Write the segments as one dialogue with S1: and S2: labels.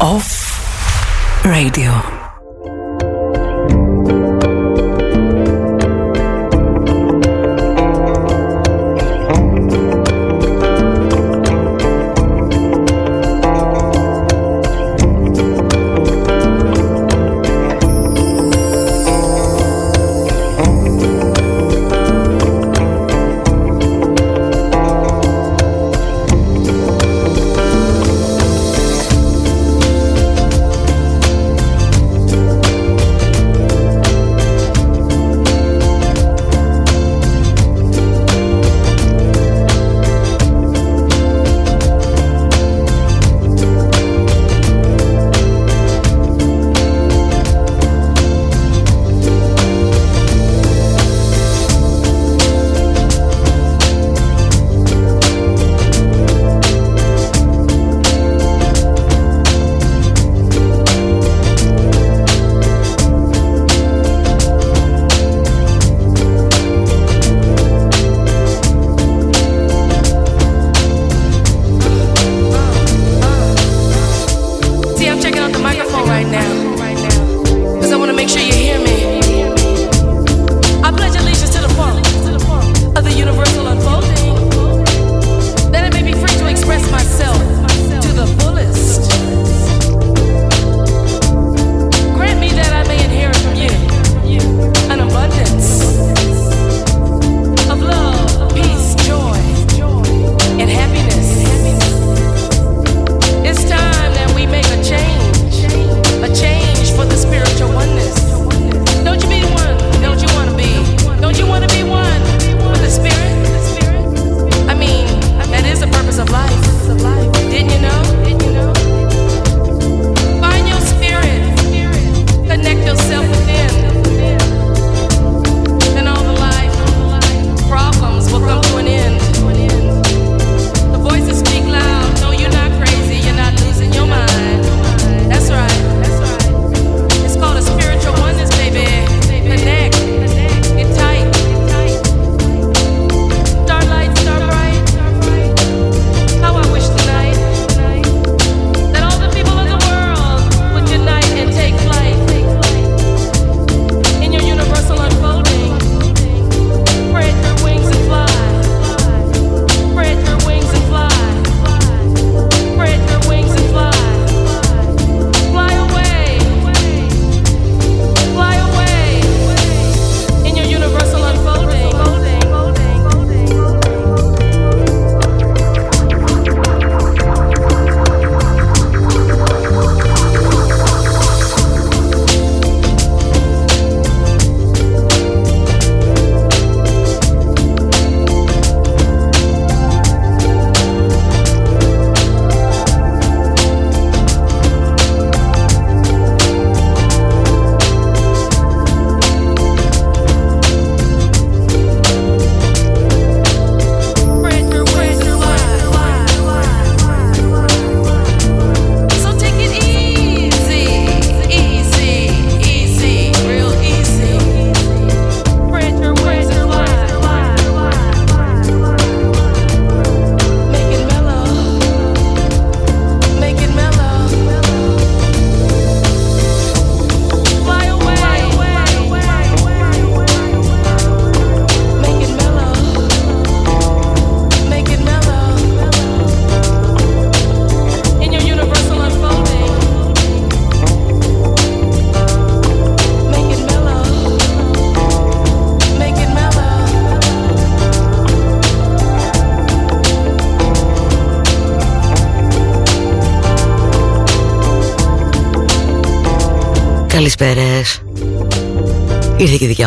S1: Off Radio.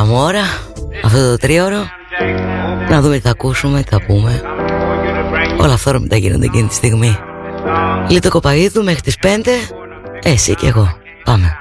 S2: Μου ώρα Αυτό το τρίωρο. Να δούμε τι θα ακούσουμε, τι θα πούμε. Όλα αυτά μετά γίνονται εκείνη τη στιγμή. Λίτο κοπαίδου μέχρι τις 5 Εσύ και εγώ. Πάμε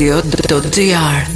S3: radio.gr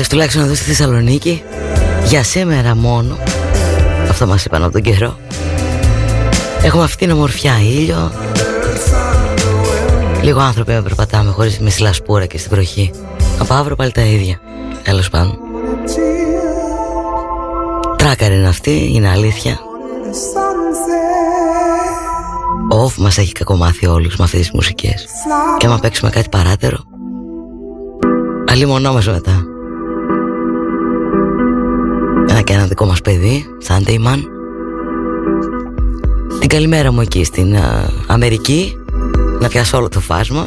S2: Φίλοι παιδες, τουλάχιστον εδώ στη Θεσσαλονίκη. Για σήμερα μόνο. Αυτό μας είπαν από τον καιρό. Έχουμε αυτή την ομορφιά ήλιο. Λίγο άνθρωποι να περπατάμε χωρίς με σλασπούρα και στην βροχή. Από αύριο πάλι τα ίδια. Τέλος πάντων. Τράκαρ είναι αυτή, είναι αλήθεια. Ο Off μας έχει κακομάθει όλους με αυτές τις μουσικές. Και άμα παίξουμε κάτι παράτερο. Αλλή μονό μας μετά και ένα δικό μας παιδί Sunday Man. Την καλημέρα μου εκεί στην Αμερική Να πιάσω όλο το φάσμα.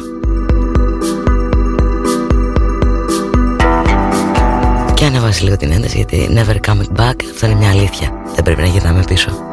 S2: Και ανέβασε λίγο την ένταση γιατί never coming back Αυτό είναι μια αλήθεια. Δεν πρέπει να γυρνάμε πίσω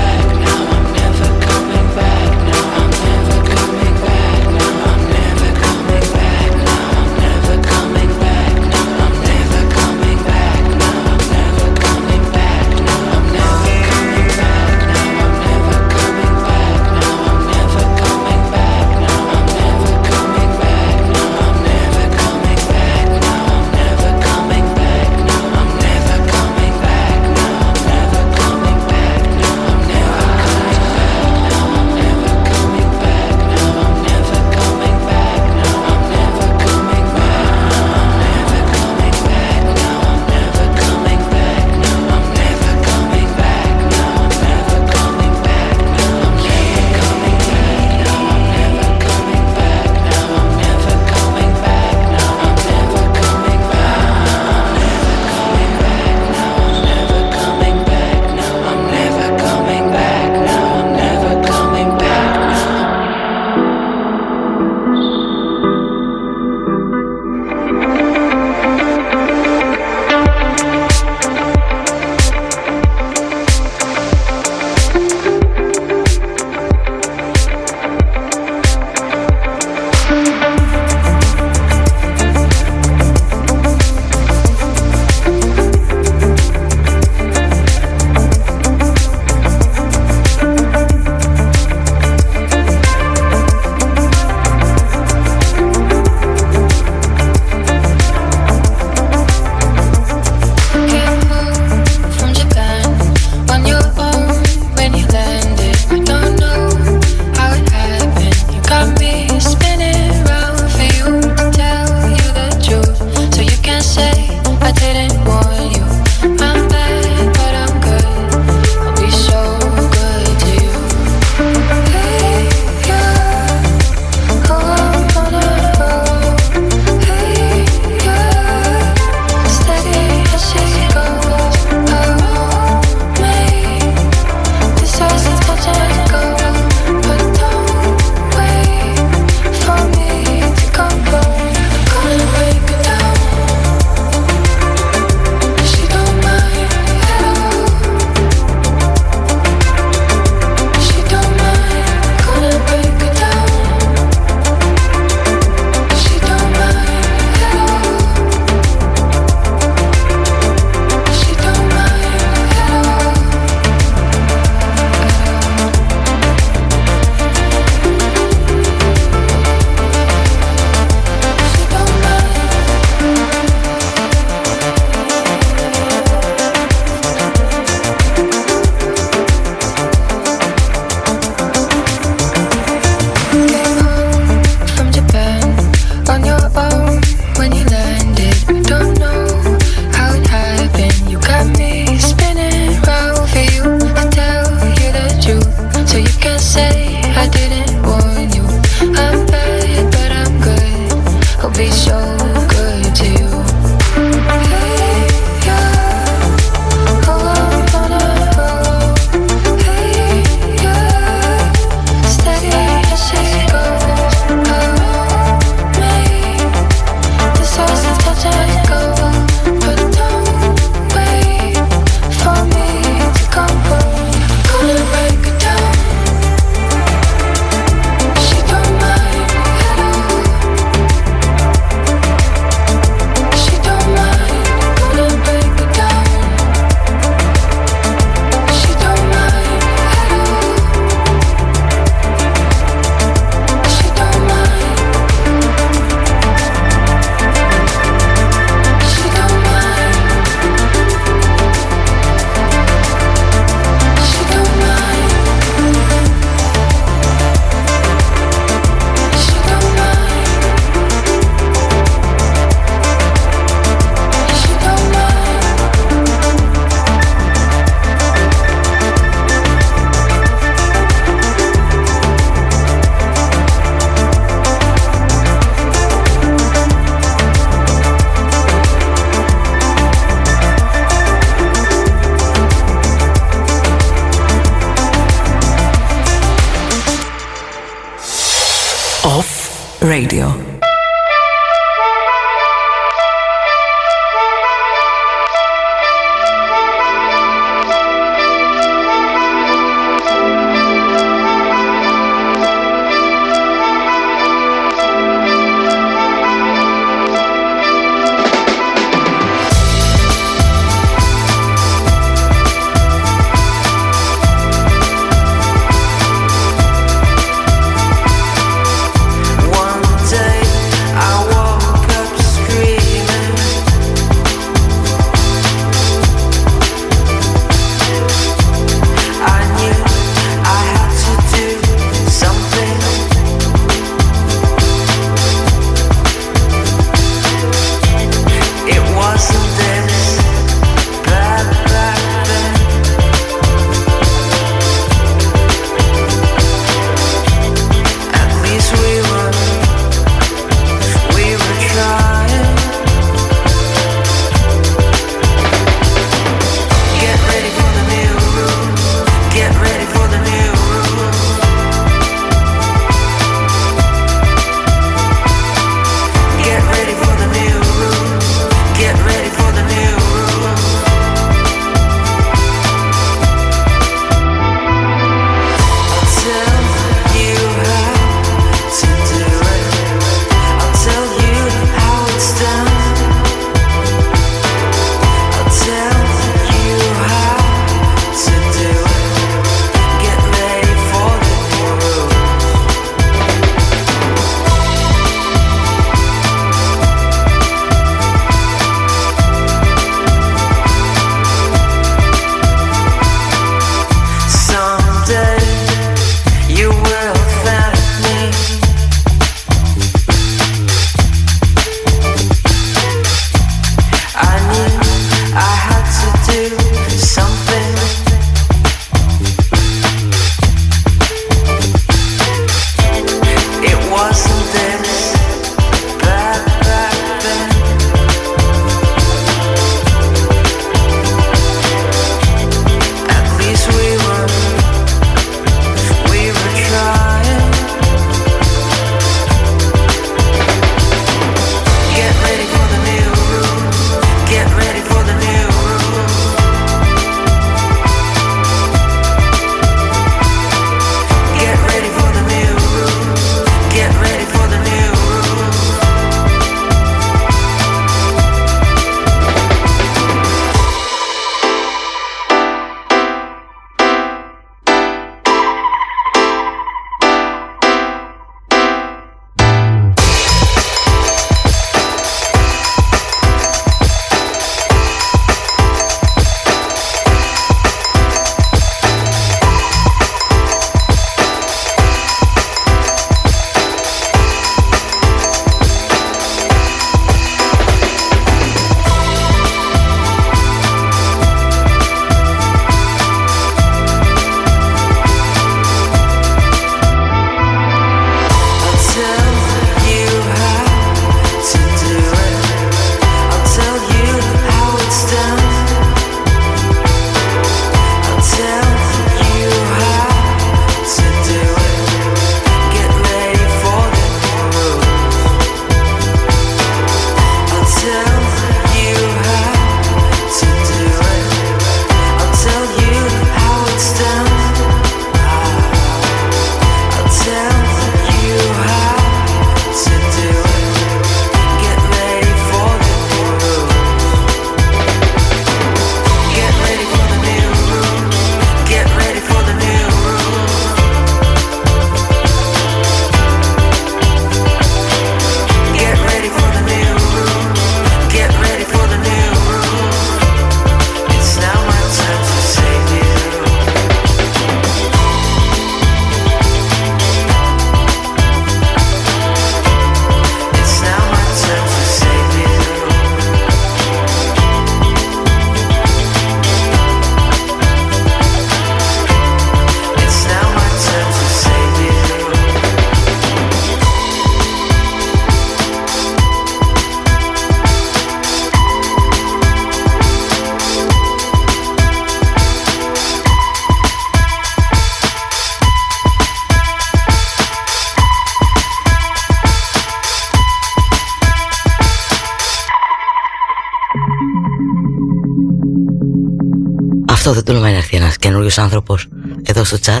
S2: Αυτό δεν τολμάει να έρθει ένας καινούριος άνθρωπος εδώ στο chat.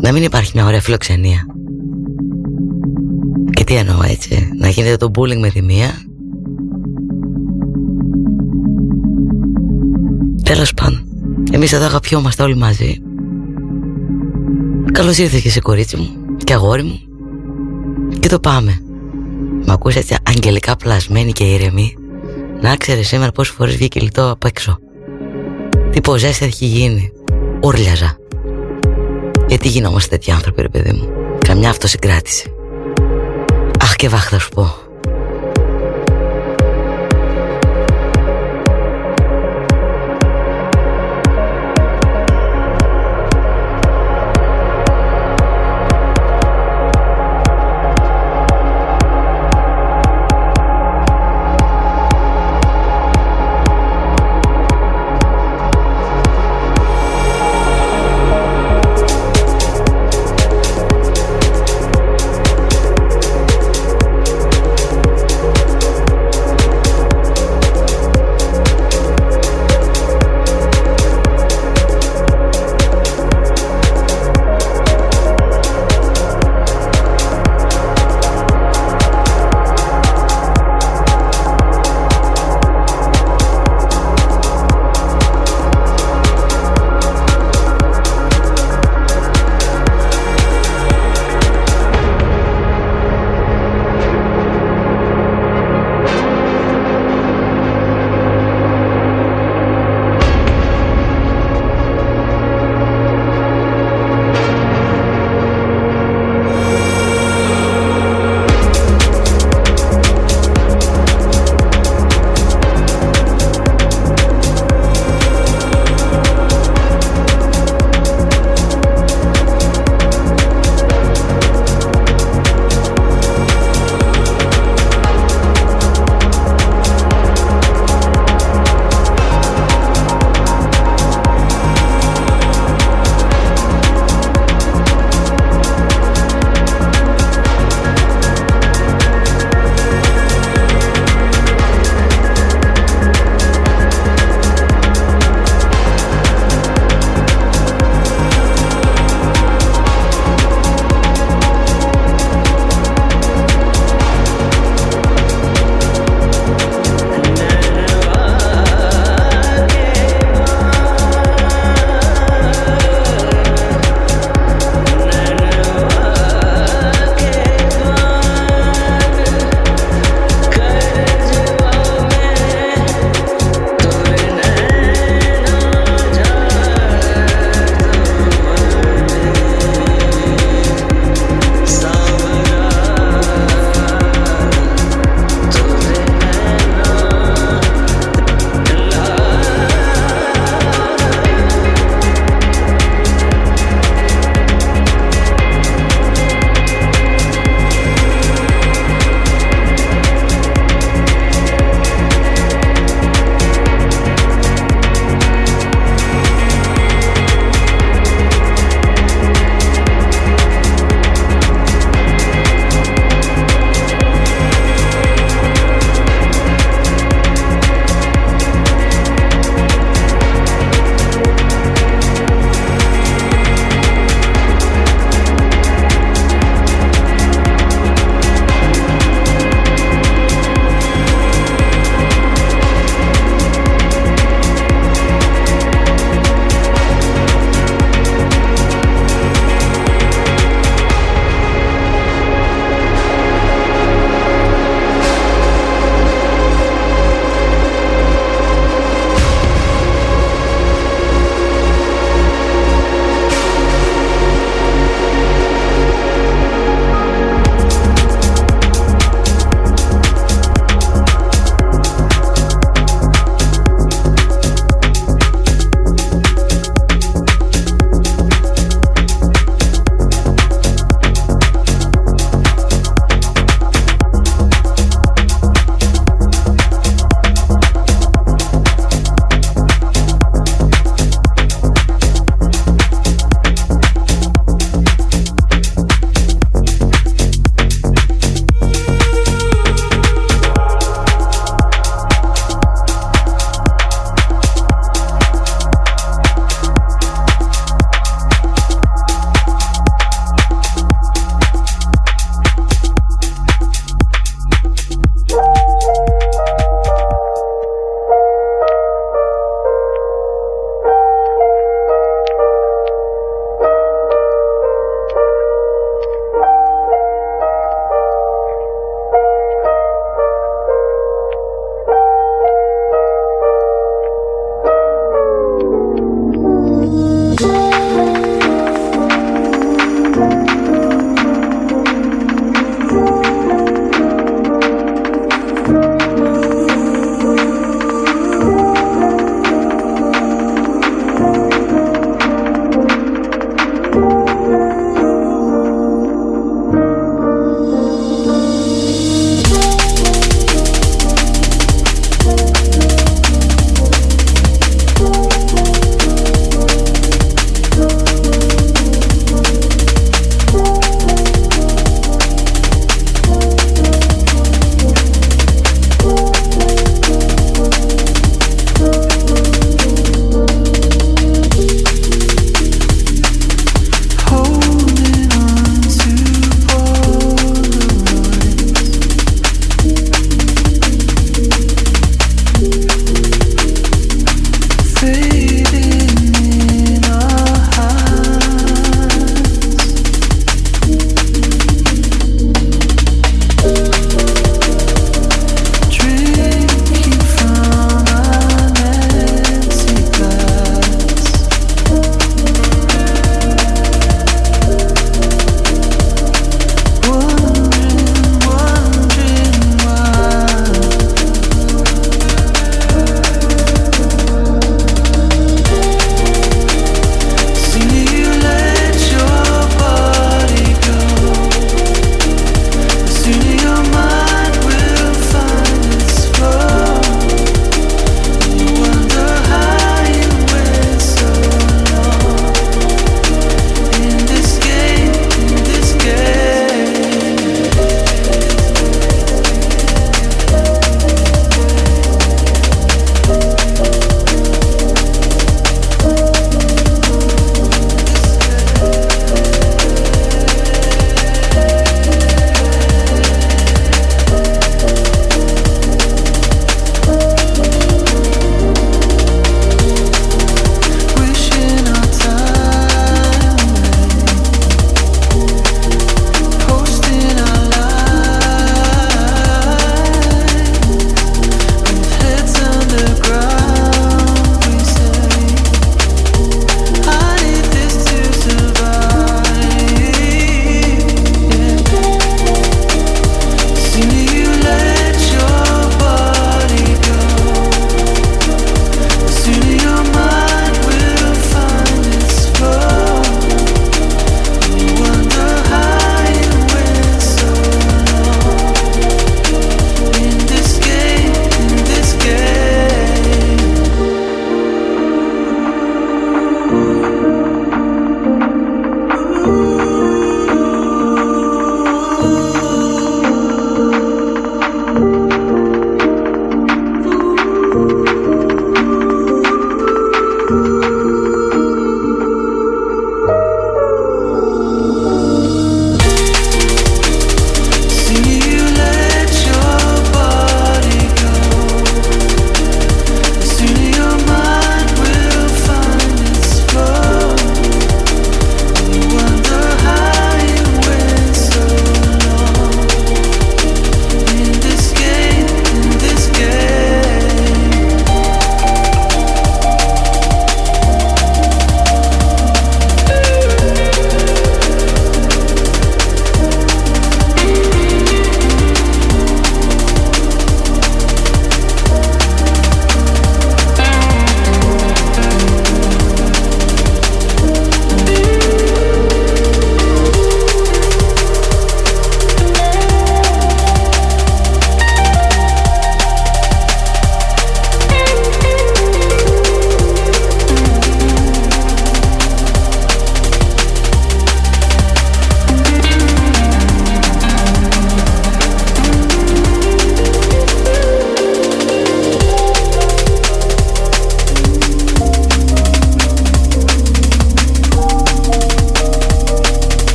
S2: Να μην υπάρχει μια ωραία φιλοξενία. Και τι εννοώ έτσι, να γίνεται το bullying με τη μία. Τέλος πάντων, εμείς εδώ αγαπιόμαστε όλοι μαζί. Καλώς ήρθες και σε κορίτσι μου και αγόρι μου. Και το πάμε. Μ' ακούς έτσι αγγελικά πλασμένη και ήρεμη. Να ξέρεις σήμερα πόσες φορές βγήκε λιτό απ' έξω. Τι ποζέστα έχει γίνει. Ούρλιαζα. Γιατί γινόμαστε τέτοιοι άνθρωποι ρε παιδί μου. Καμιά αυτοσυγκράτηση. Αχ και βάχ θα σου πω.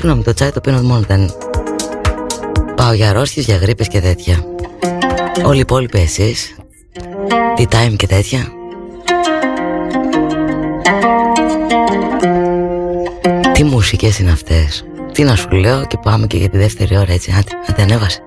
S4: Συγγνώμη, το τσάι το πίνω μόνο όταν πάω για αρρώστιες, για γρήπες και τέτοια. Όλοι οι υπόλοιποι εσείς, τι time και τέτοια. Τι μουσικές είναι αυτές; Τι να σου λέω και πάμε και για τη δεύτερη ώρα έτσι. Άντε, άντε ανέβασε.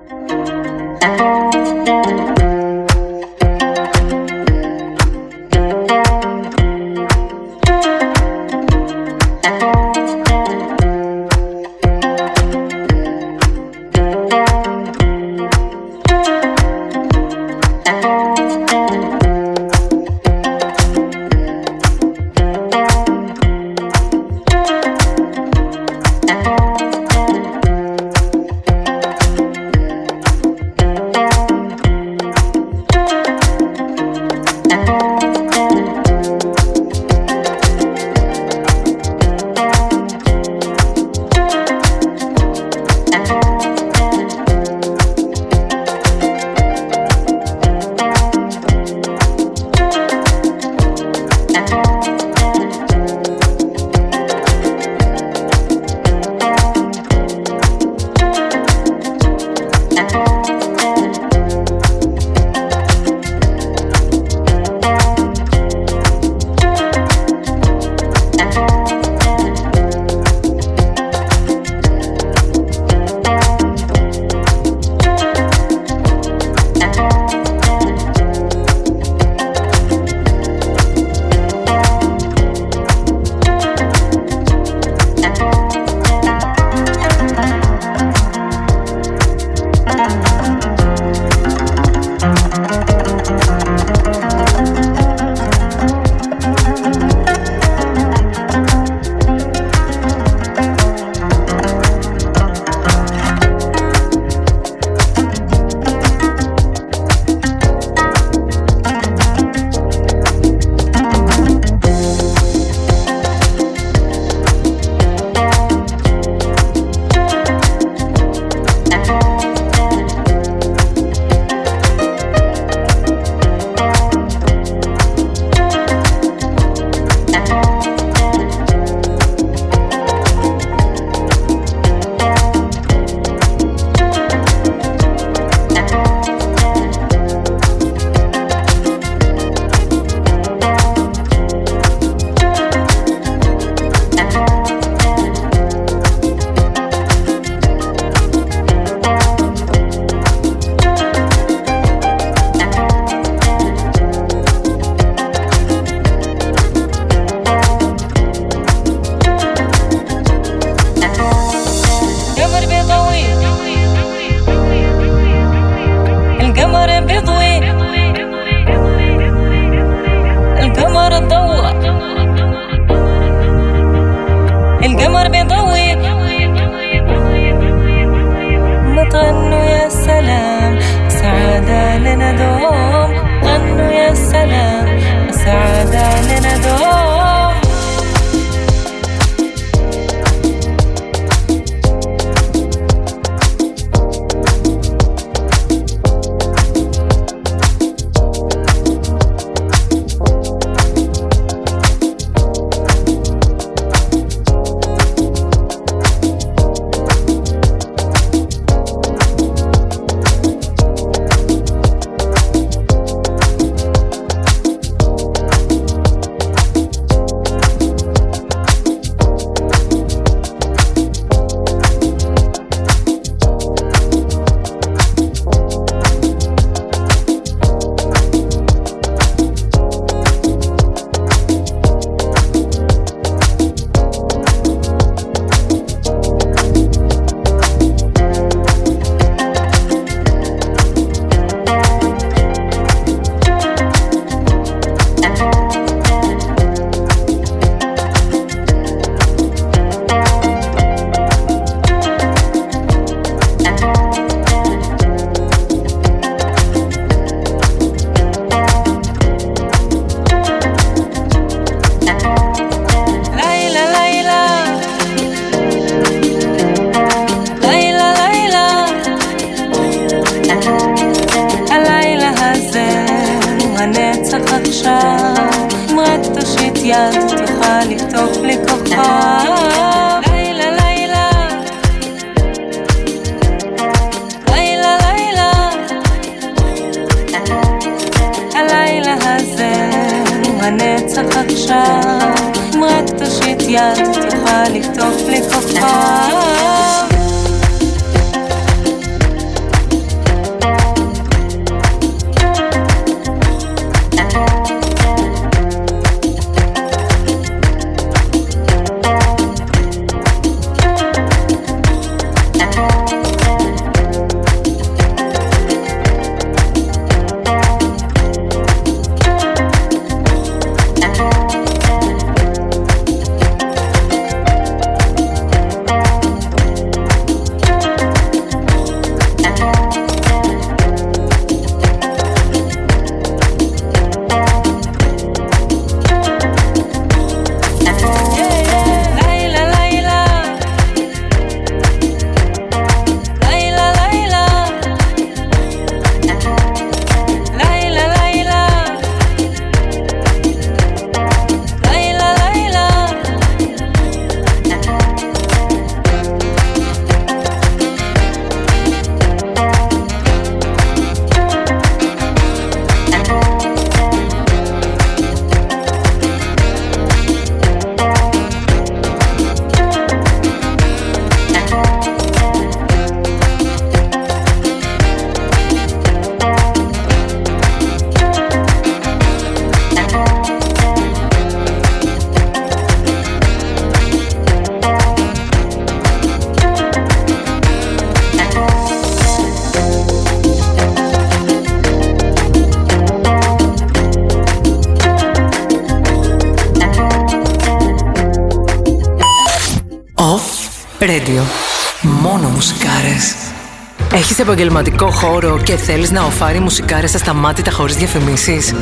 S5: Επαγγελματικό χώρο και θέλεις να οφάρει μουσικάρες ασταμάτητα χωρίς διαφημίσεις;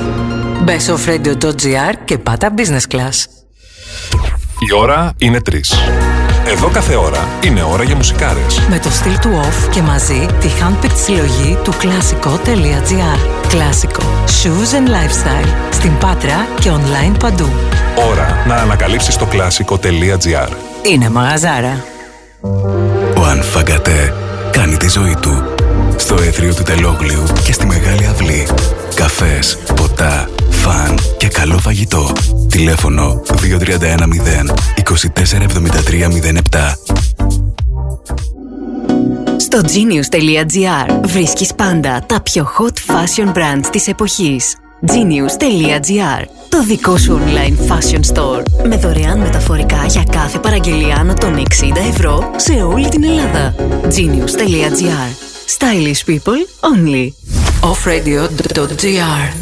S5: Μπες στο offradio.gr και πάτα business class.
S6: Η ώρα είναι 3. Εδώ κάθε ώρα είναι ώρα για μουσικάρες.
S5: Με το στυλ του off και μαζί τη handpicked συλλογή του κλασικό.gr. Κλασικό. Shoes and lifestyle. Στην Πάτρα και online παντού.
S6: Ώρα να ανακαλύψεις το κλασικό.gr.
S5: Είναι μαγαζάρα.
S7: Στο έθριο του Τελόγλιου και στη Μεγάλη Αυλή. Καφές, ποτά, φαν και καλό φαγητό. Τηλέφωνο 2310 247307.
S8: Στο genius.gr βρίσκεις πάντα τα πιο hot fashion brands της εποχής. genius.gr Το δικό σου online fashion store με δωρεάν μεταφορικά για κάθε παραγγελία άνω των 60 ευρώ σε όλη την Ελλάδα. genius.gr Stylish people only.
S5: offradio.gr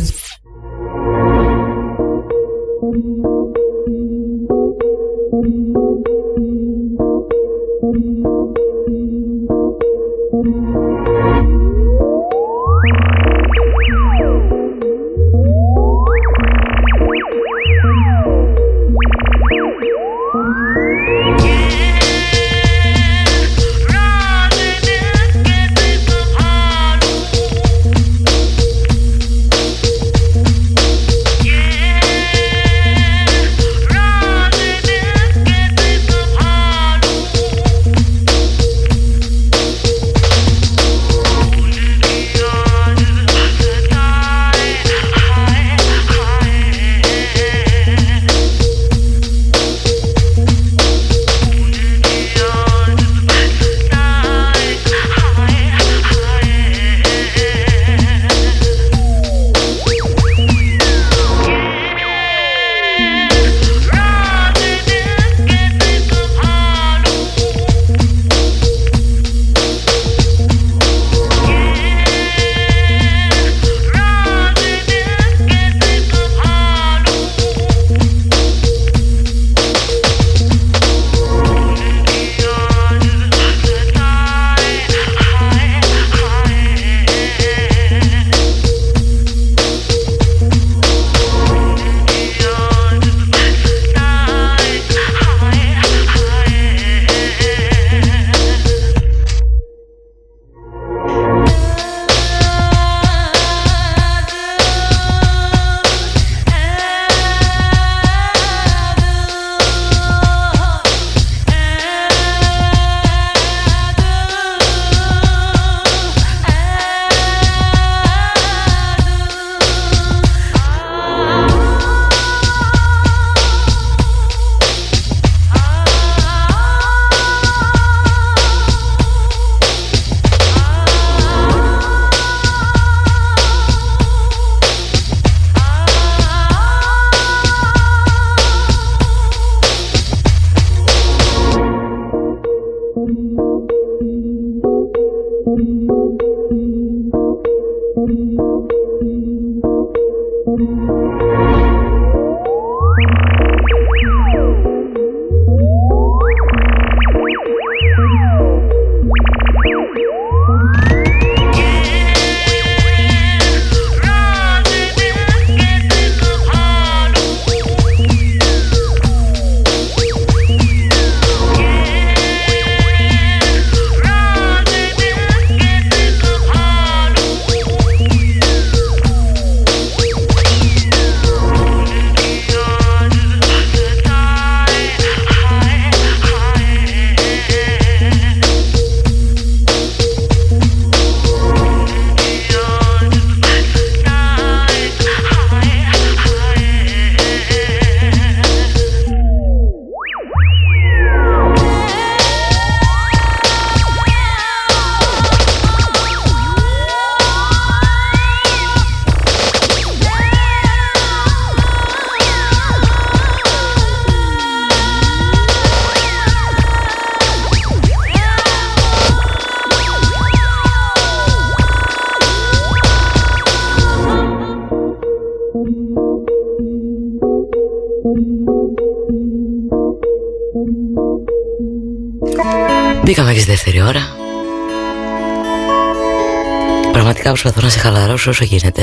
S2: προσπαθώ να σε χαλαρώσω όσο γίνεται.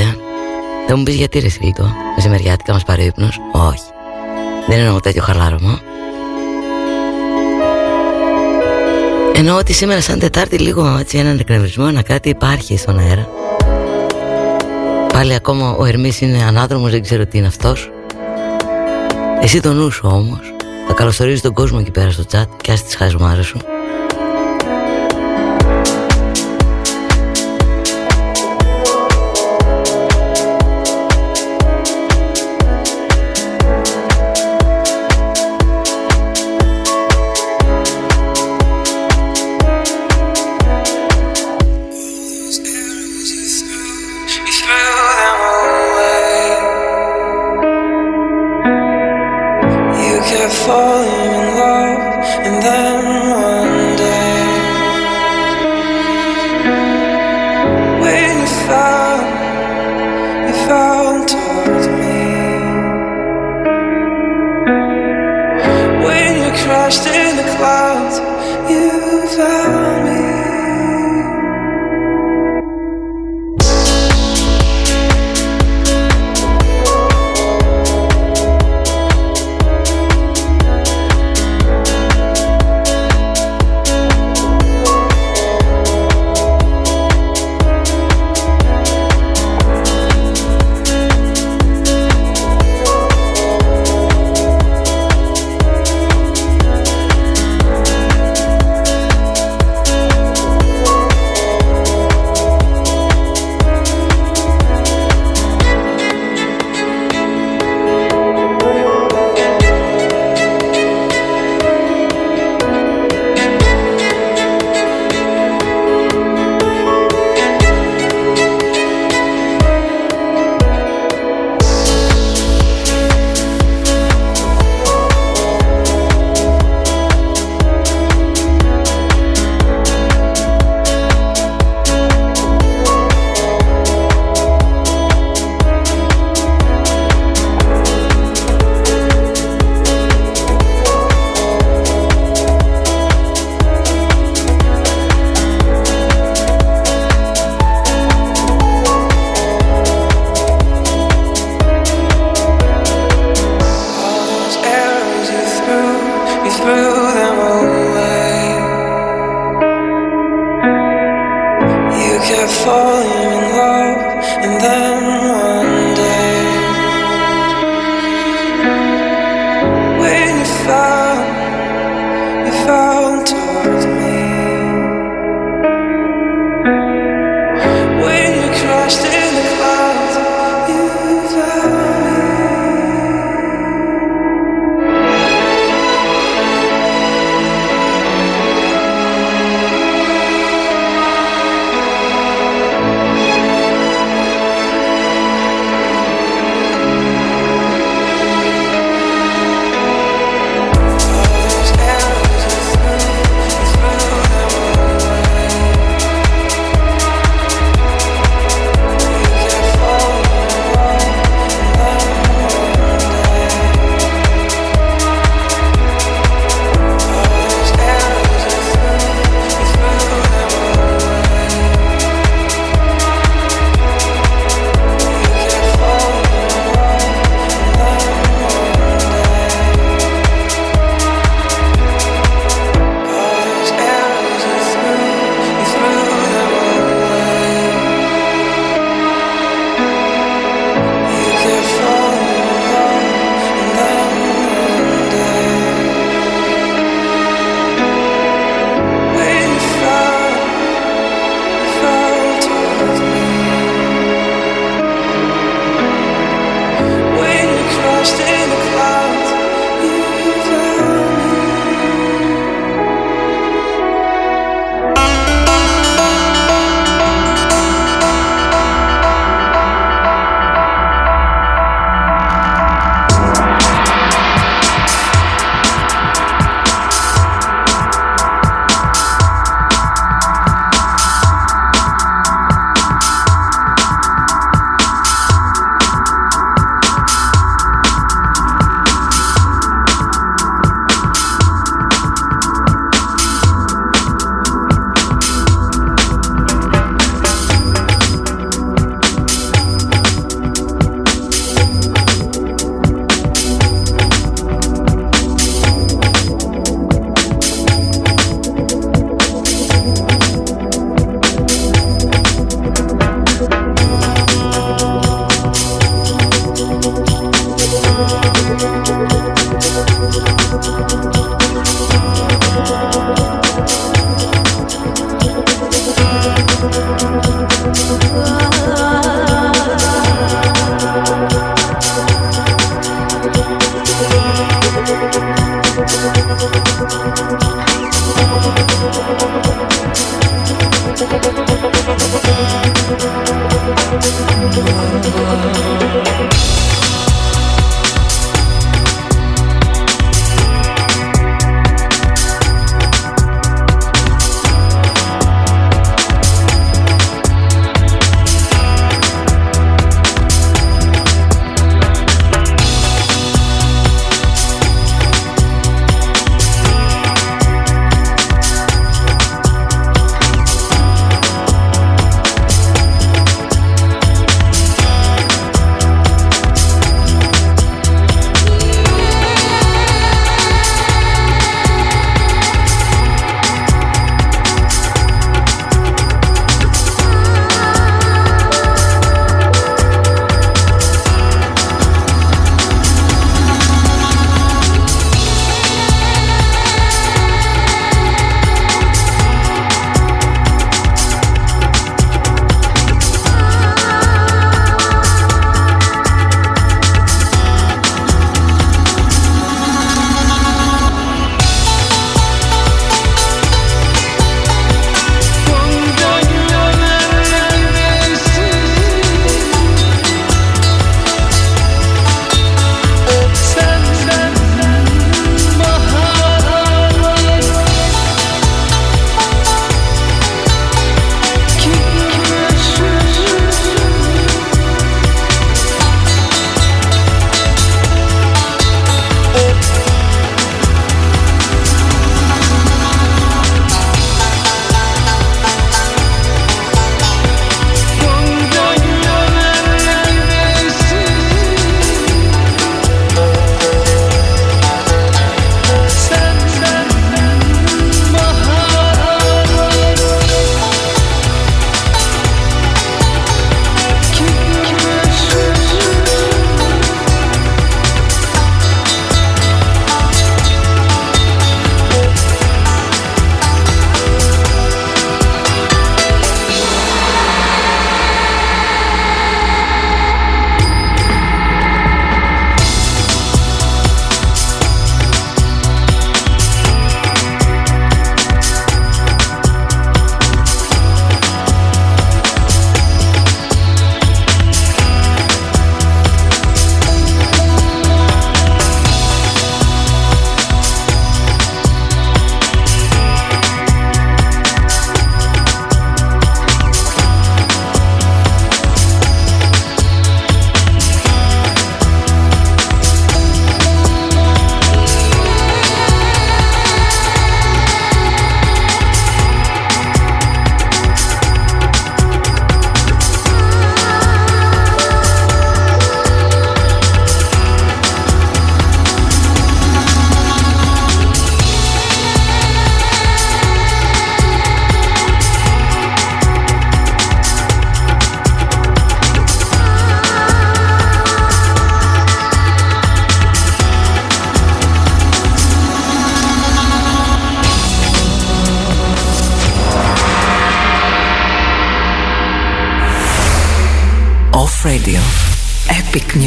S2: Δεν μου πεις γιατί ρε Σίλτο, μεσημεριάτικα μας πάρει ύπνος. Όχι. Δεν εννοώ τέτοιο χαλάρωμα. Εννοώ ότι σήμερα σαν Τετάρτη λίγο έτσι έναν εκνευρισμό, ένα κάτι υπάρχει στον αέρα. Πάλι ακόμα ο Ερμής είναι ανάδρομος, δεν ξέρω τι είναι αυτός. Εσύ τον νους σου όμως. Θα καλωσορίζεις τον κόσμο εκεί πέρα στο chat και ας τις χασμάρες σου.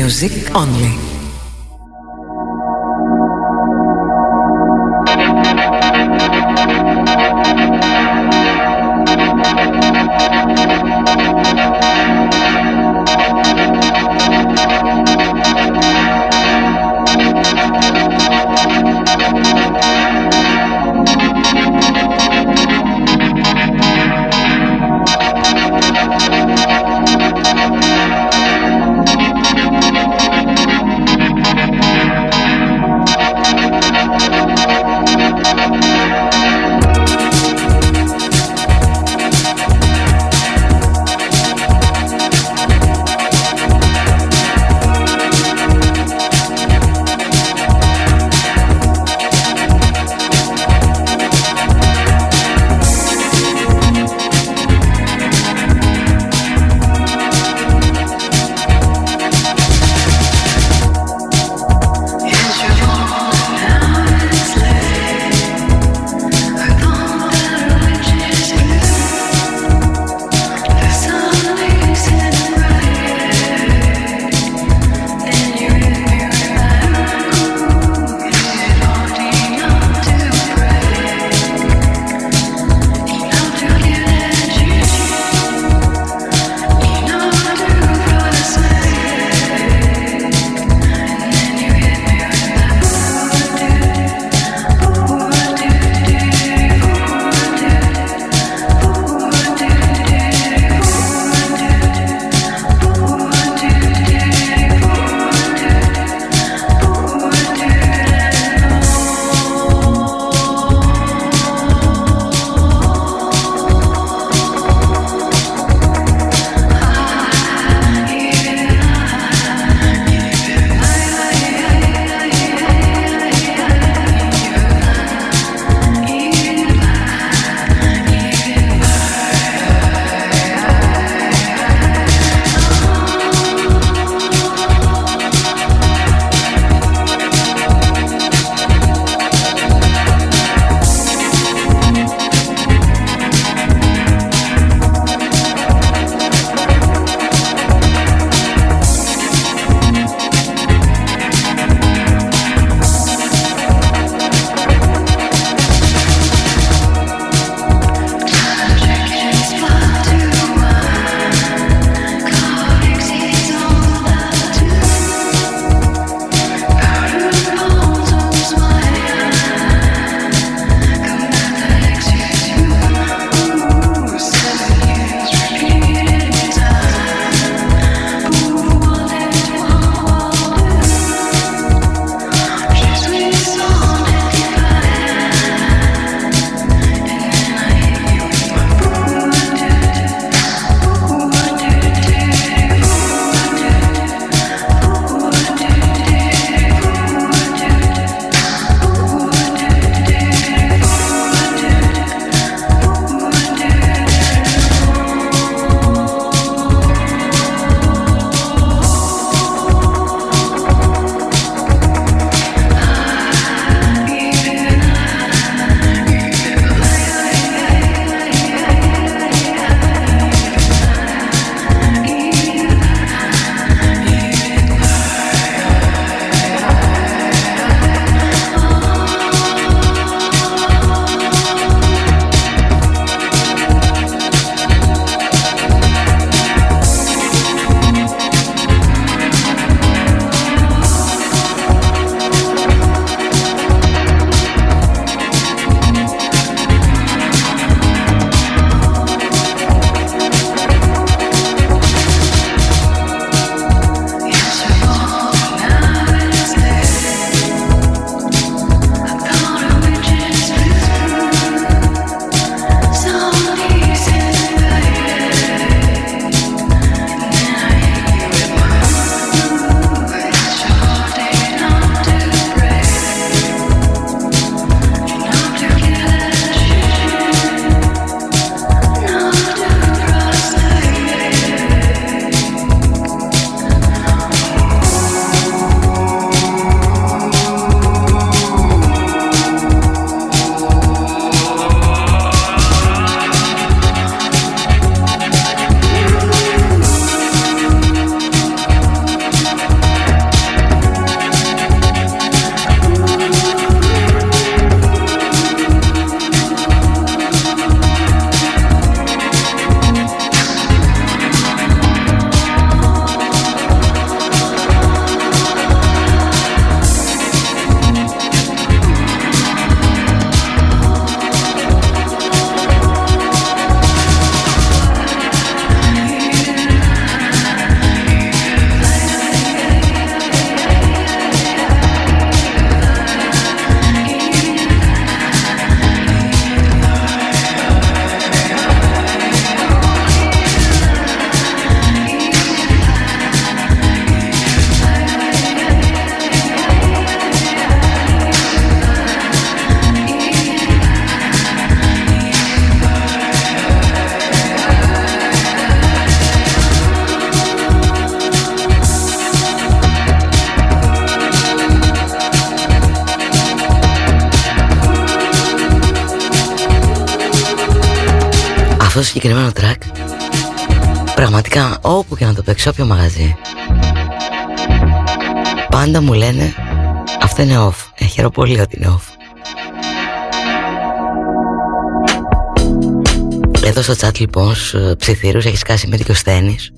S5: Music only.
S2: Πολύ ότι είναι off Εδώ στο chat λοιπόν στους ψιθύρους έχεις κάσει με ο Στένης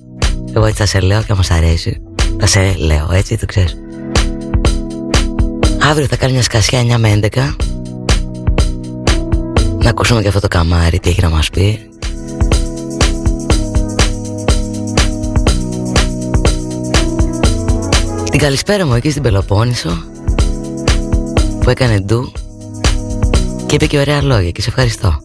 S2: Εγώ έτσι θα σε λέω και άμα σ' αρέσει. Θα σε λέω έτσι το ξέρεις. Αύριο θα κάνει μια σκασιά 9 με 11 Να ακούσουμε και αυτό το καμάρι τι έχει να μας πει. Την καλησπέρα μου εκεί στην Πελοπόννησο Που έκανε ντου Και είπε και ωραία λόγια και σε ευχαριστώ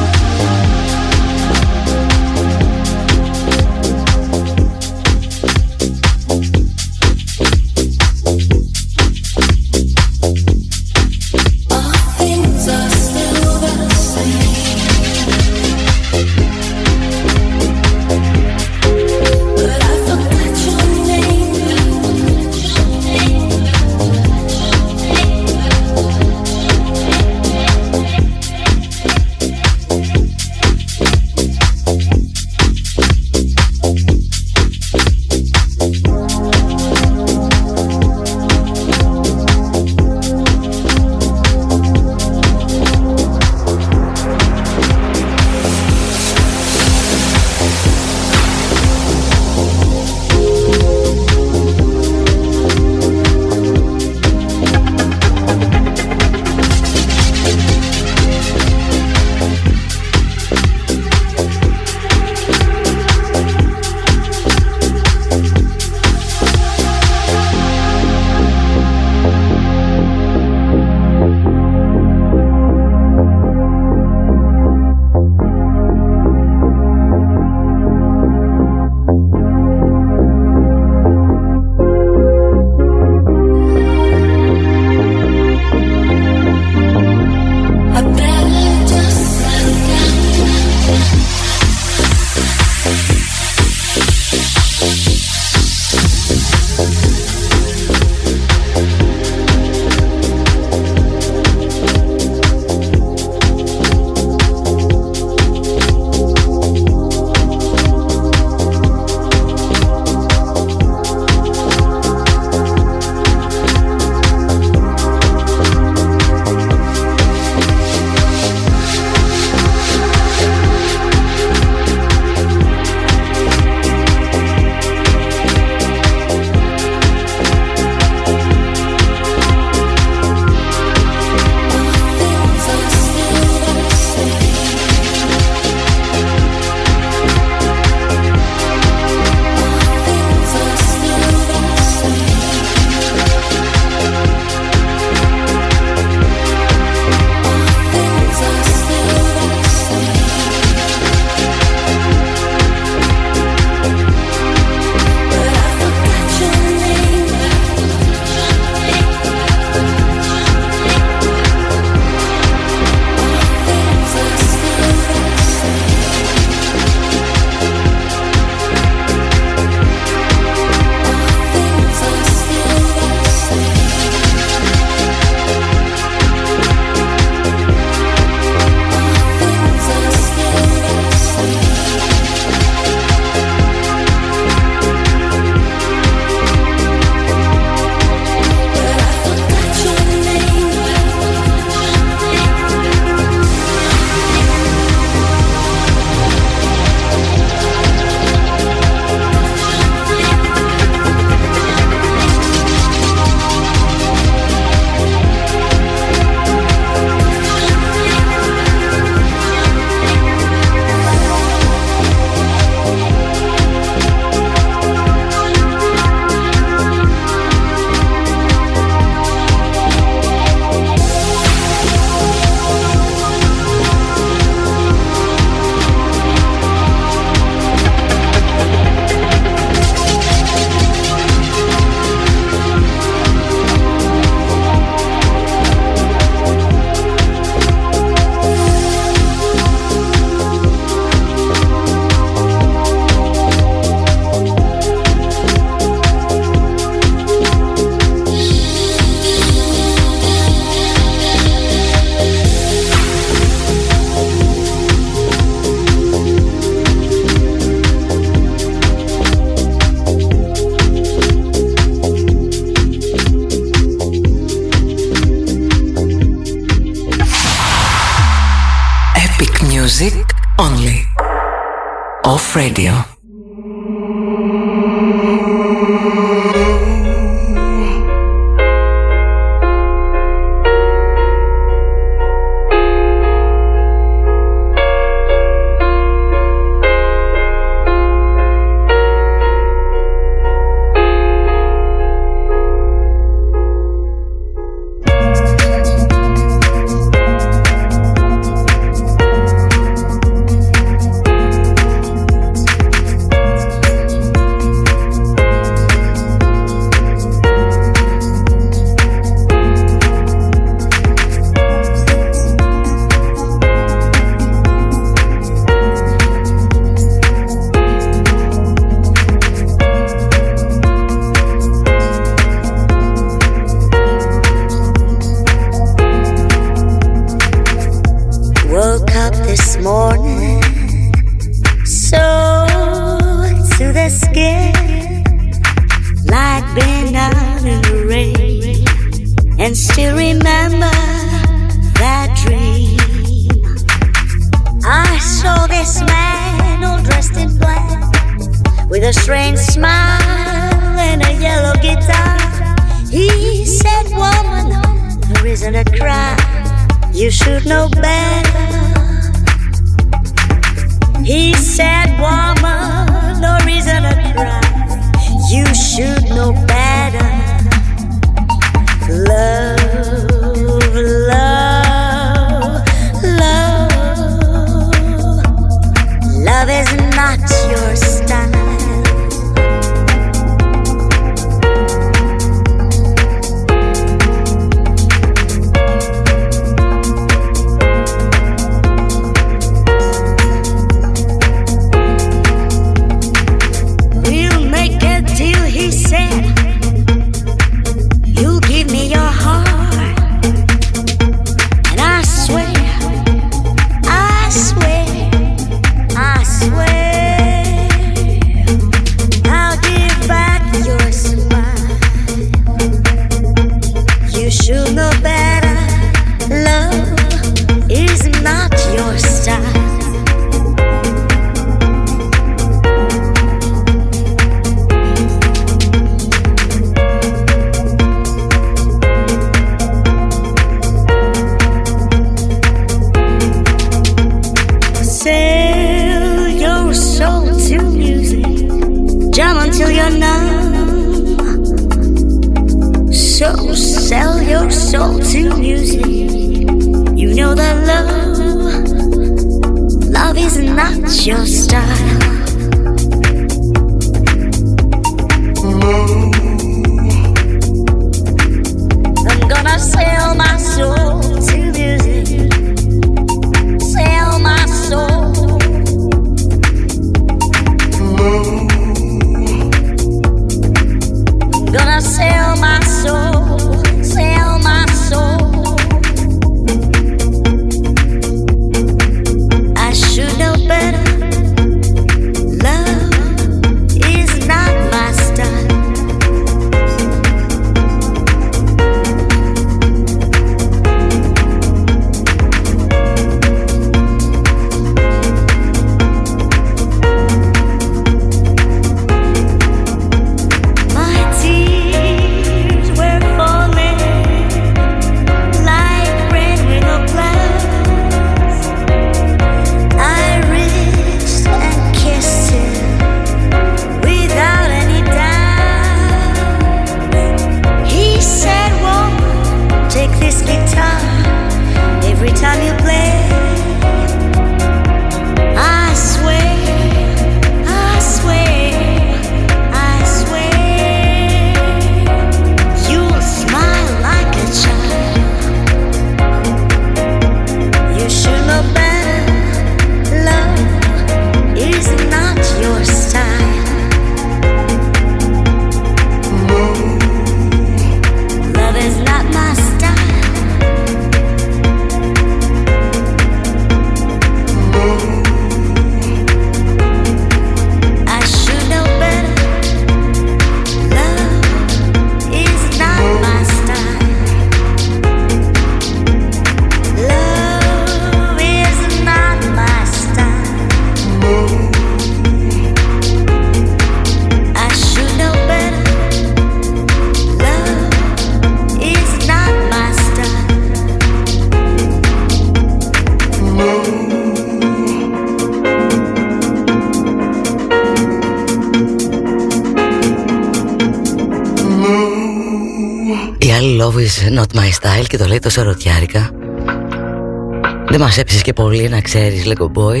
S2: πολύ να ξέρεις, λέγω boy.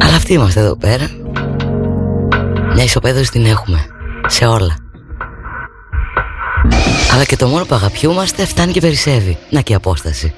S2: Αλλά αυτοί είμαστε εδώ πέρα. Μια ισοπαίδωση την έχουμε. Σε όλα. Αλλά και το μόνο που αγαπιούμαστε φτάνει και περισσεύει. Να και η απόσταση.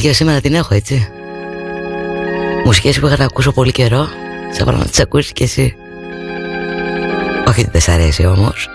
S2: Νοσταλγία σήμερα την έχω έτσι. Μουσικές που είχα να ακούσω πολύ καιρό Σε να τις ακούσεις και εσύ. Όχι ότι δεν σ' αρέσει όμως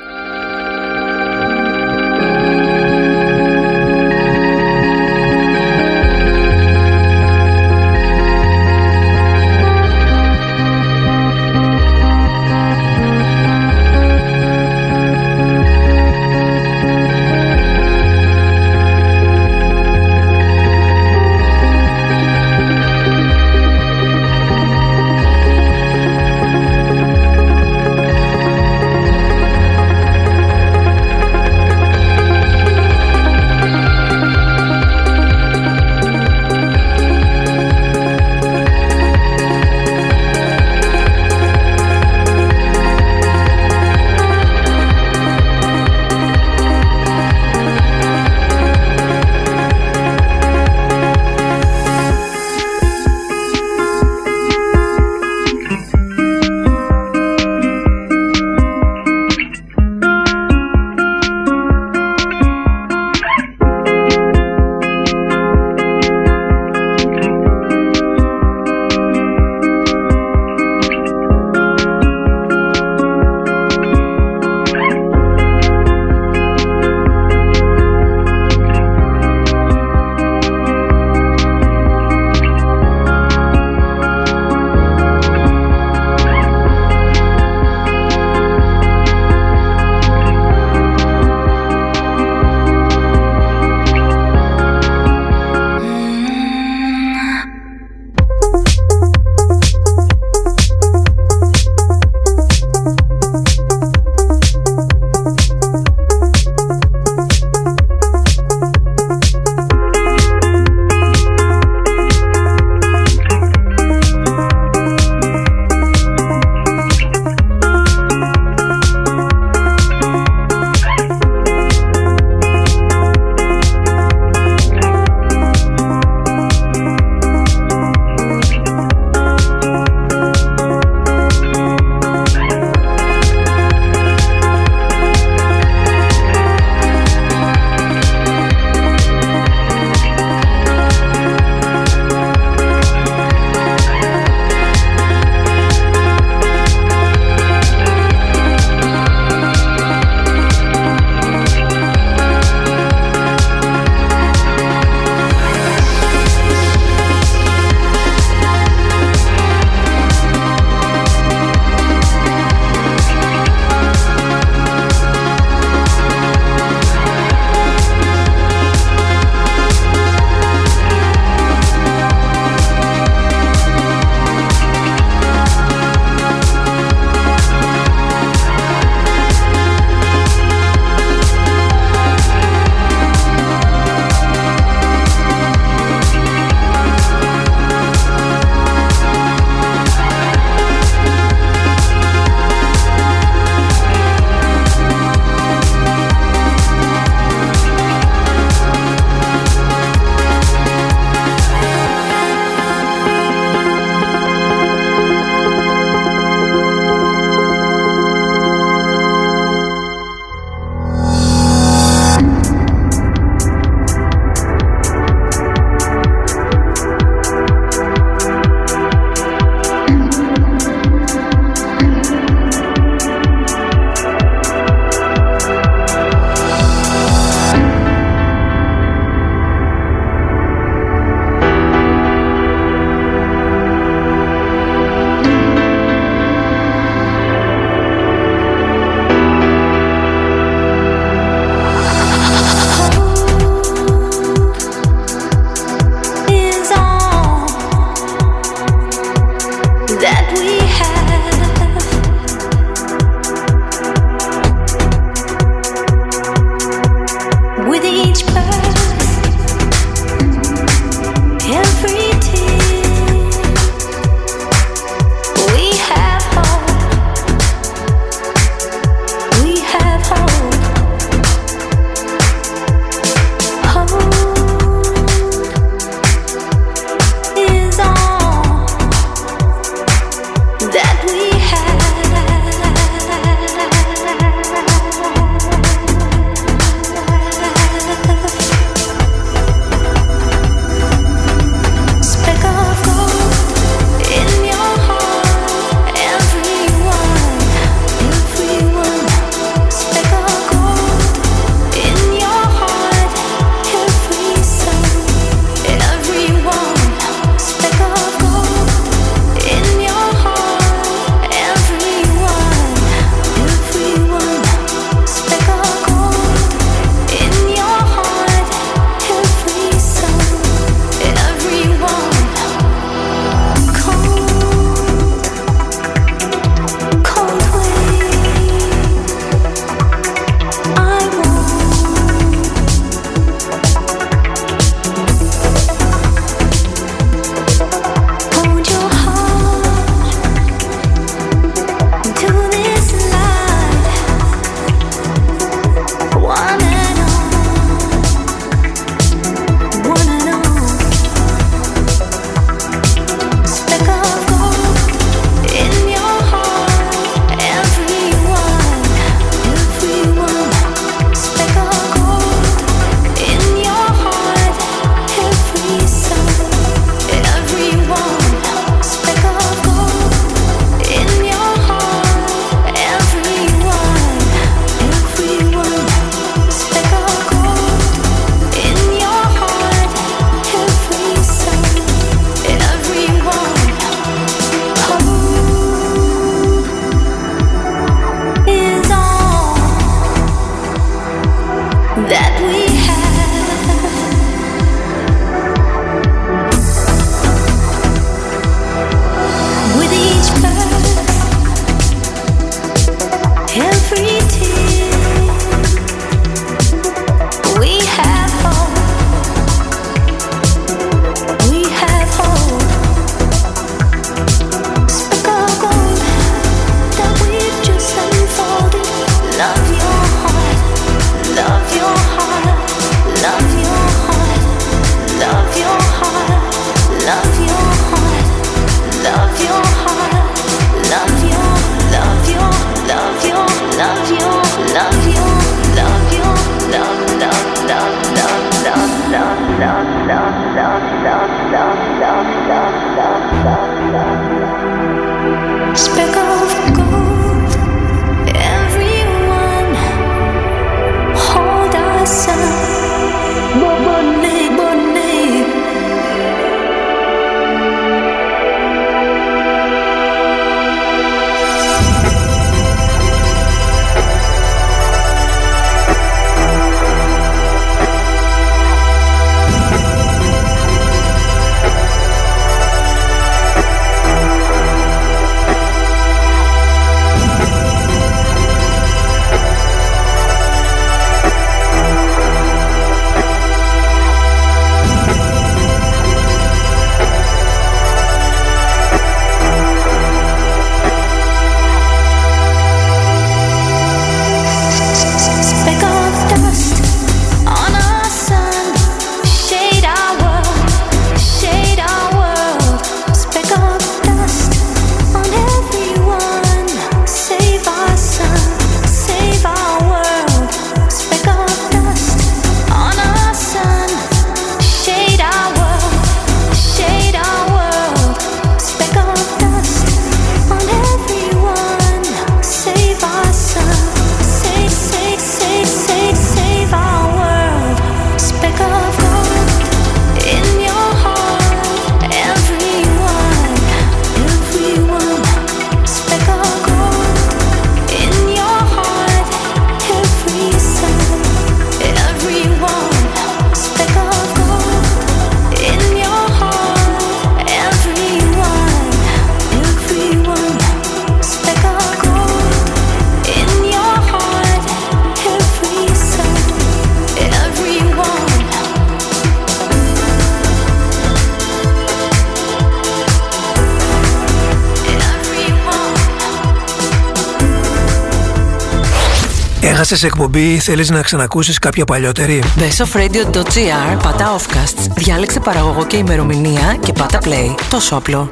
S9: Έχασες εκπομπή, θέλεις να ξανακούσεις κάποια παλιότερη;
S5: bestofradio.gr, πατά offcasts, διάλεξε παραγωγό και ημερομηνία και πάτα play. Τόσο απλό.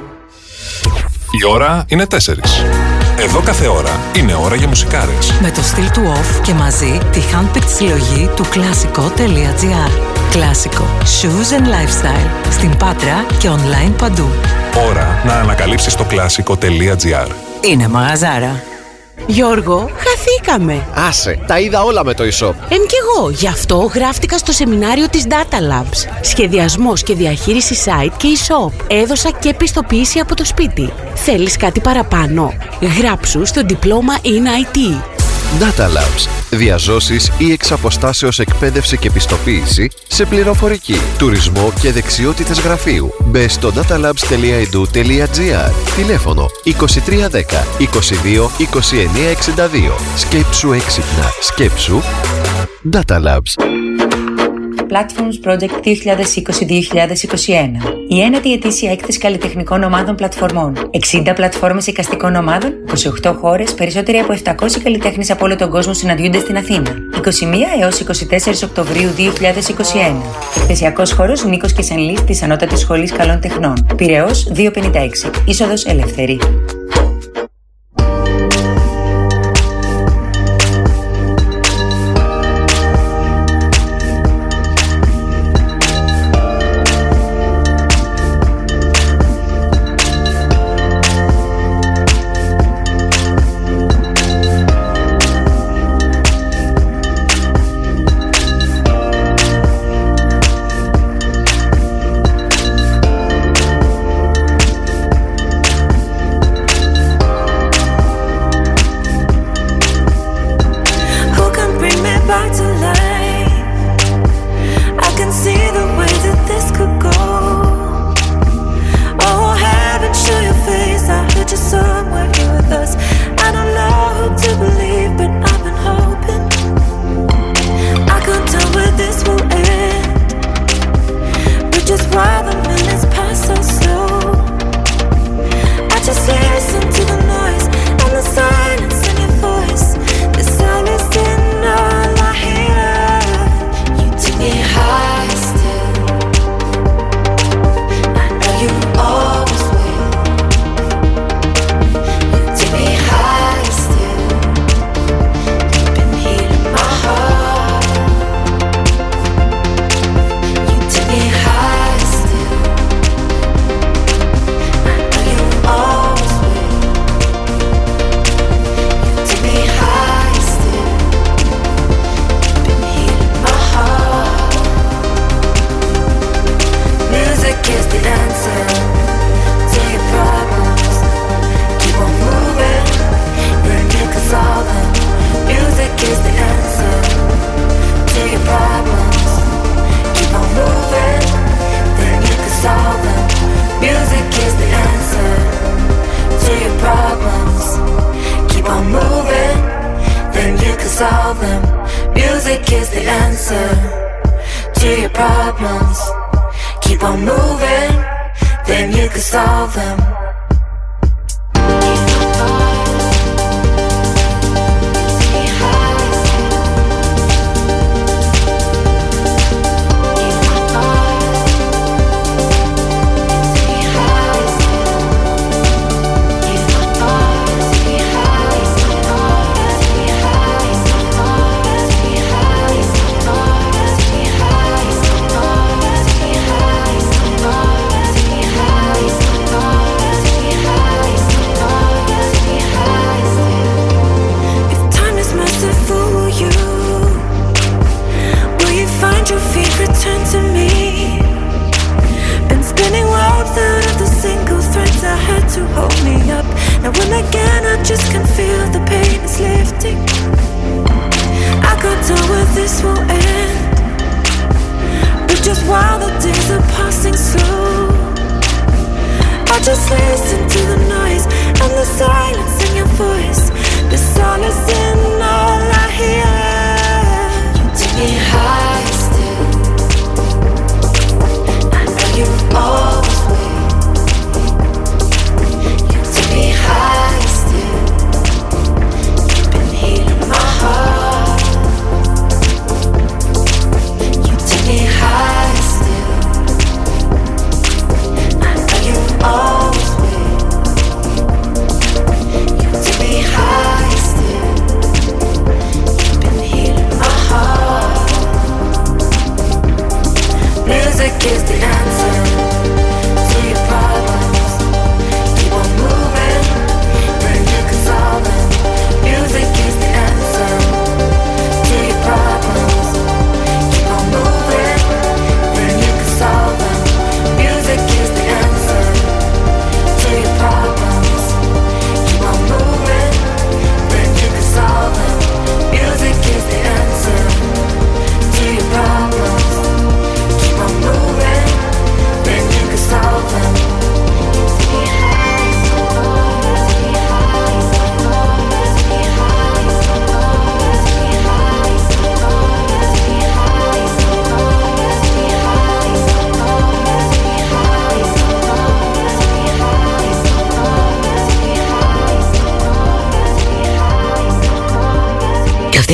S6: Η ώρα είναι 4. Εδώ κάθε ώρα είναι ώρα για μουσικάρες.
S5: Με το στυλ του off και μαζί τη handpicked συλλογή του κλασικό.gr. Κλασικό. Shoes and lifestyle. Στην Πάτρα και online παντού.
S6: Ώρα να ανακαλύψεις το κλασικό.gr.
S5: Είναι μαγαζάρα.
S10: Γιώργο, χαθήκαμε.
S11: Άσε, τα είδα όλα με το e-shop.
S10: Εμ κι εγώ, γι' αυτό γράφτηκα στο σεμινάριο της Data Labs. Σχεδιασμός και διαχείριση site και e-shop. Έδωσα και πιστοποίηση από το σπίτι. Θέλεις κάτι παραπάνω; Γράψου στο διπλώμα in IT.
S11: Data Labs. Διαζώσεις ή εξ αποστάσεως εκπαίδευση και πιστοποίηση σε πληροφορική, τουρισμό και δεξιότητες γραφείου. Μπε στο datalabs.edu.gr Τηλέφωνο 2310 22 2962 Σκέψου έξυπνα. Σκέψου Data Labs.
S12: Platforms Project 2020-2021. Η ένατη ετήσια έκθεση καλλιτεχνικών ομάδων πλατφορμών. 60 πλατφόρμες εικαστικών ομάδων, 28 χώρες, περισσότεροι από 700 καλλιτέχνες από όλο τον κόσμο συναντιούνται στην Αθήνα. 21 έως 24 Οκτωβρίου 2021. Εκθεσιακός χώρος Νίκος Κεσανλής της Ανώτατης Σχολής Καλών Τεχνών. Πυραιός 256. Είσοδος ελεύθερη.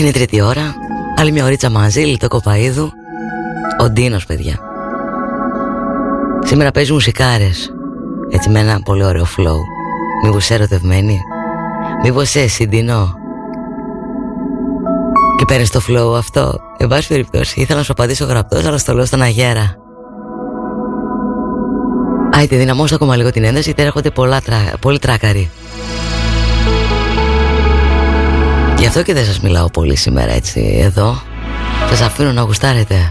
S2: Είναι η τρίτη ώρα. Άλλη μια ωρίτσα μαζί, λιτό κοπαίδου. Ο Ντίνος παιδιά. Σήμερα παίζει μουσικάρες. Έτσι με ένα πολύ ωραίο flow. Μήπως είσαι ερωτευμένη; Μήπως εσύ Ντίνο; Και παίρνεις το flow αυτό; Εν πάση περιπτώσει ήθελα να σου απαντήσω γραπτός Αλλά στο λέω στον αγέρα. Άιτε δυναμώσω ακόμα λίγο την ένταση Γιατί έρχονται πολλά τρα... πολύ τράκαροι Γι' αυτό και δεν σας μιλάω πολύ σήμερα έτσι εδώ. Σας αφήνω να γουστάρετε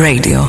S13: Radio.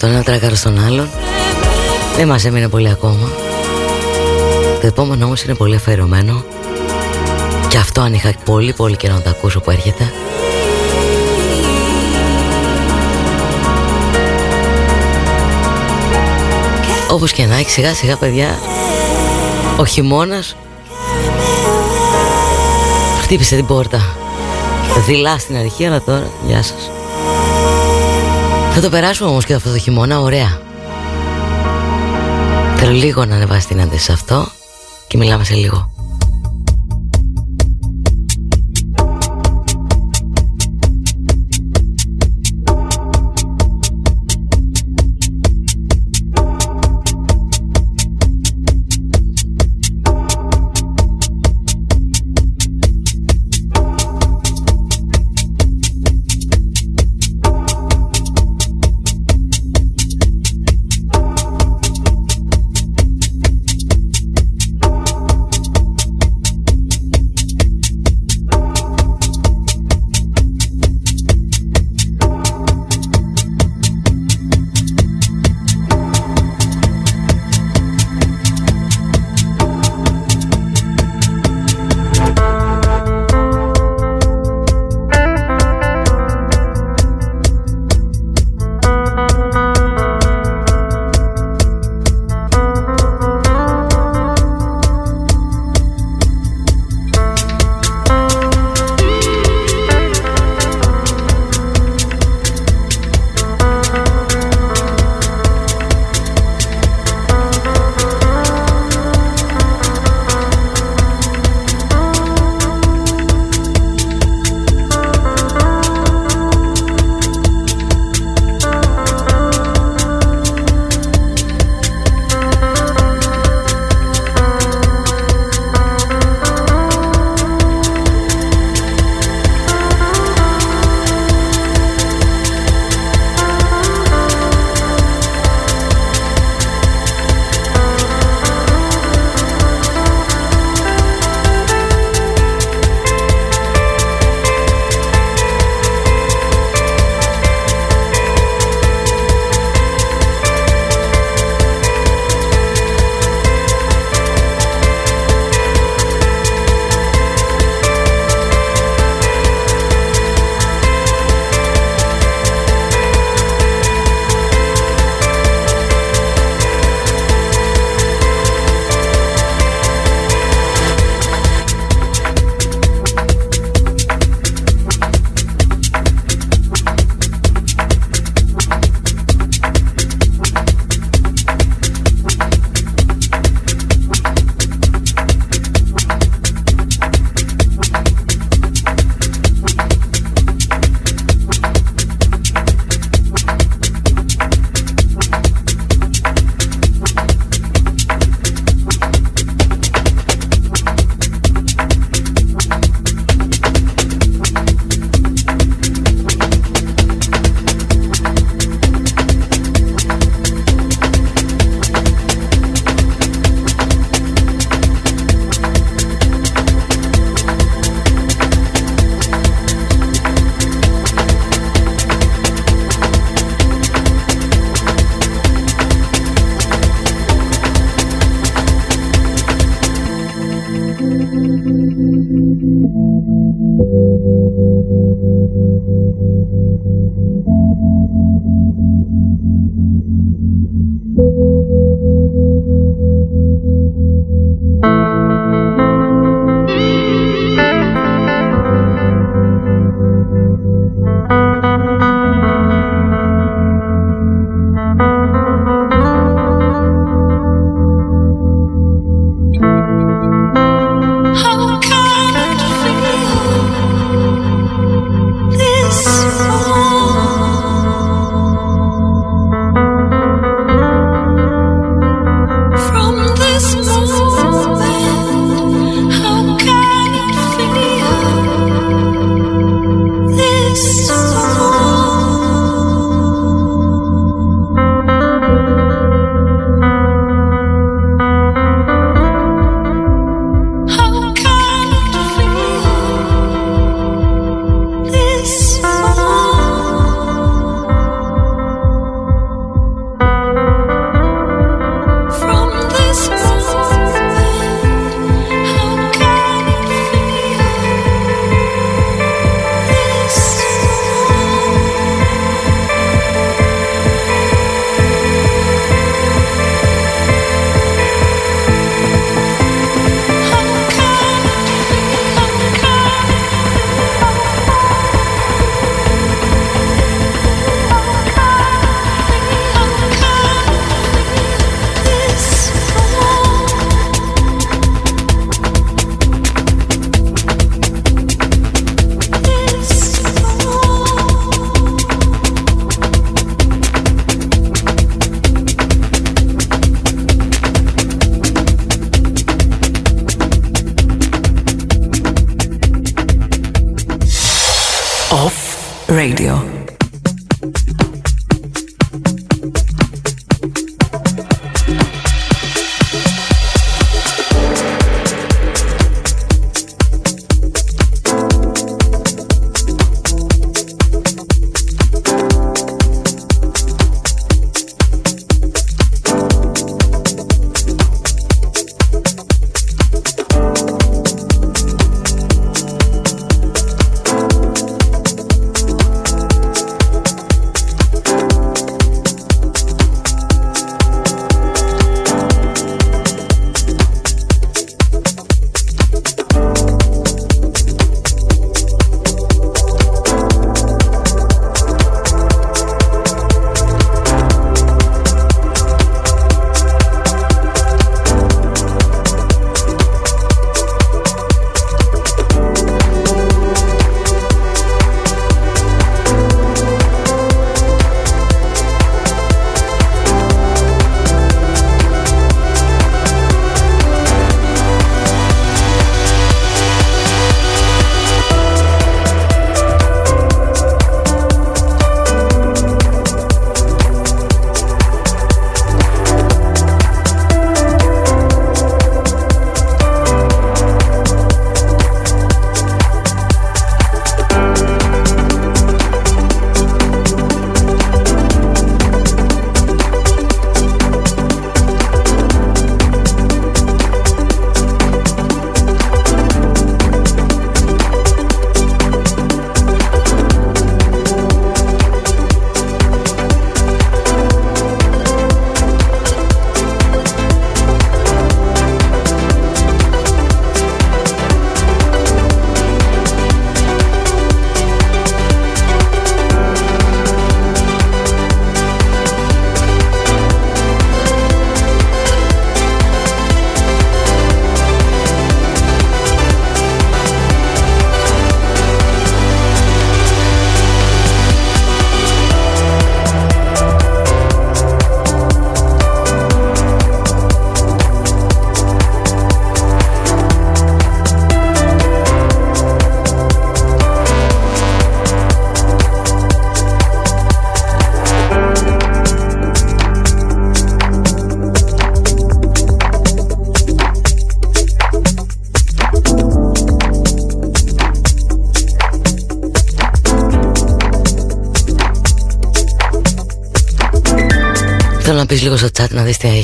S2: Το ένα τράκαρο στον άλλον. Δεν μας έμεινε πολύ ακόμα. Το επόμενο όμως είναι πολύ αφαιρωμένο Και αυτό αν είχα πολύ πολύ καιρό να το ακούσω που έρχεται. Όπως και να έχει σιγά σιγά παιδιά. Ο χειμώνας Χτύπησε την πόρτα. Δειλά στην αρχή αλλά τώρα Γεια σας θα το περάσουμε όμως και αυτό το χειμώνα ωραία. Θέλω λίγο να ανεβάσει την άντρες σε αυτό Και μιλάμε σε λίγο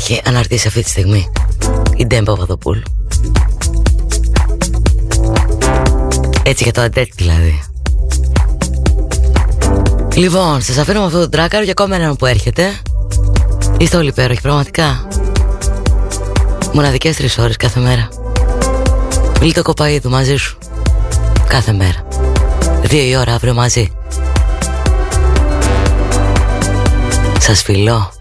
S2: να δεις τι έχει αναρτήσει αυτή τη στιγμή η Ντέμπα Παπαδοπούλου Έτσι για το αντέτ δηλαδή. Λοιπόν, σας αφήνω με αυτό το τράκαρο και ακόμα έναν που έρχεται. Είστε όλοι υπέροχοι, πραγματικά. Μοναδικές τρεις ώρες κάθε μέρα. Μιλή το κοπαίδου μαζί σου. Κάθε μέρα. Δύο η ώρα αύριο μαζί. Σας φιλώ.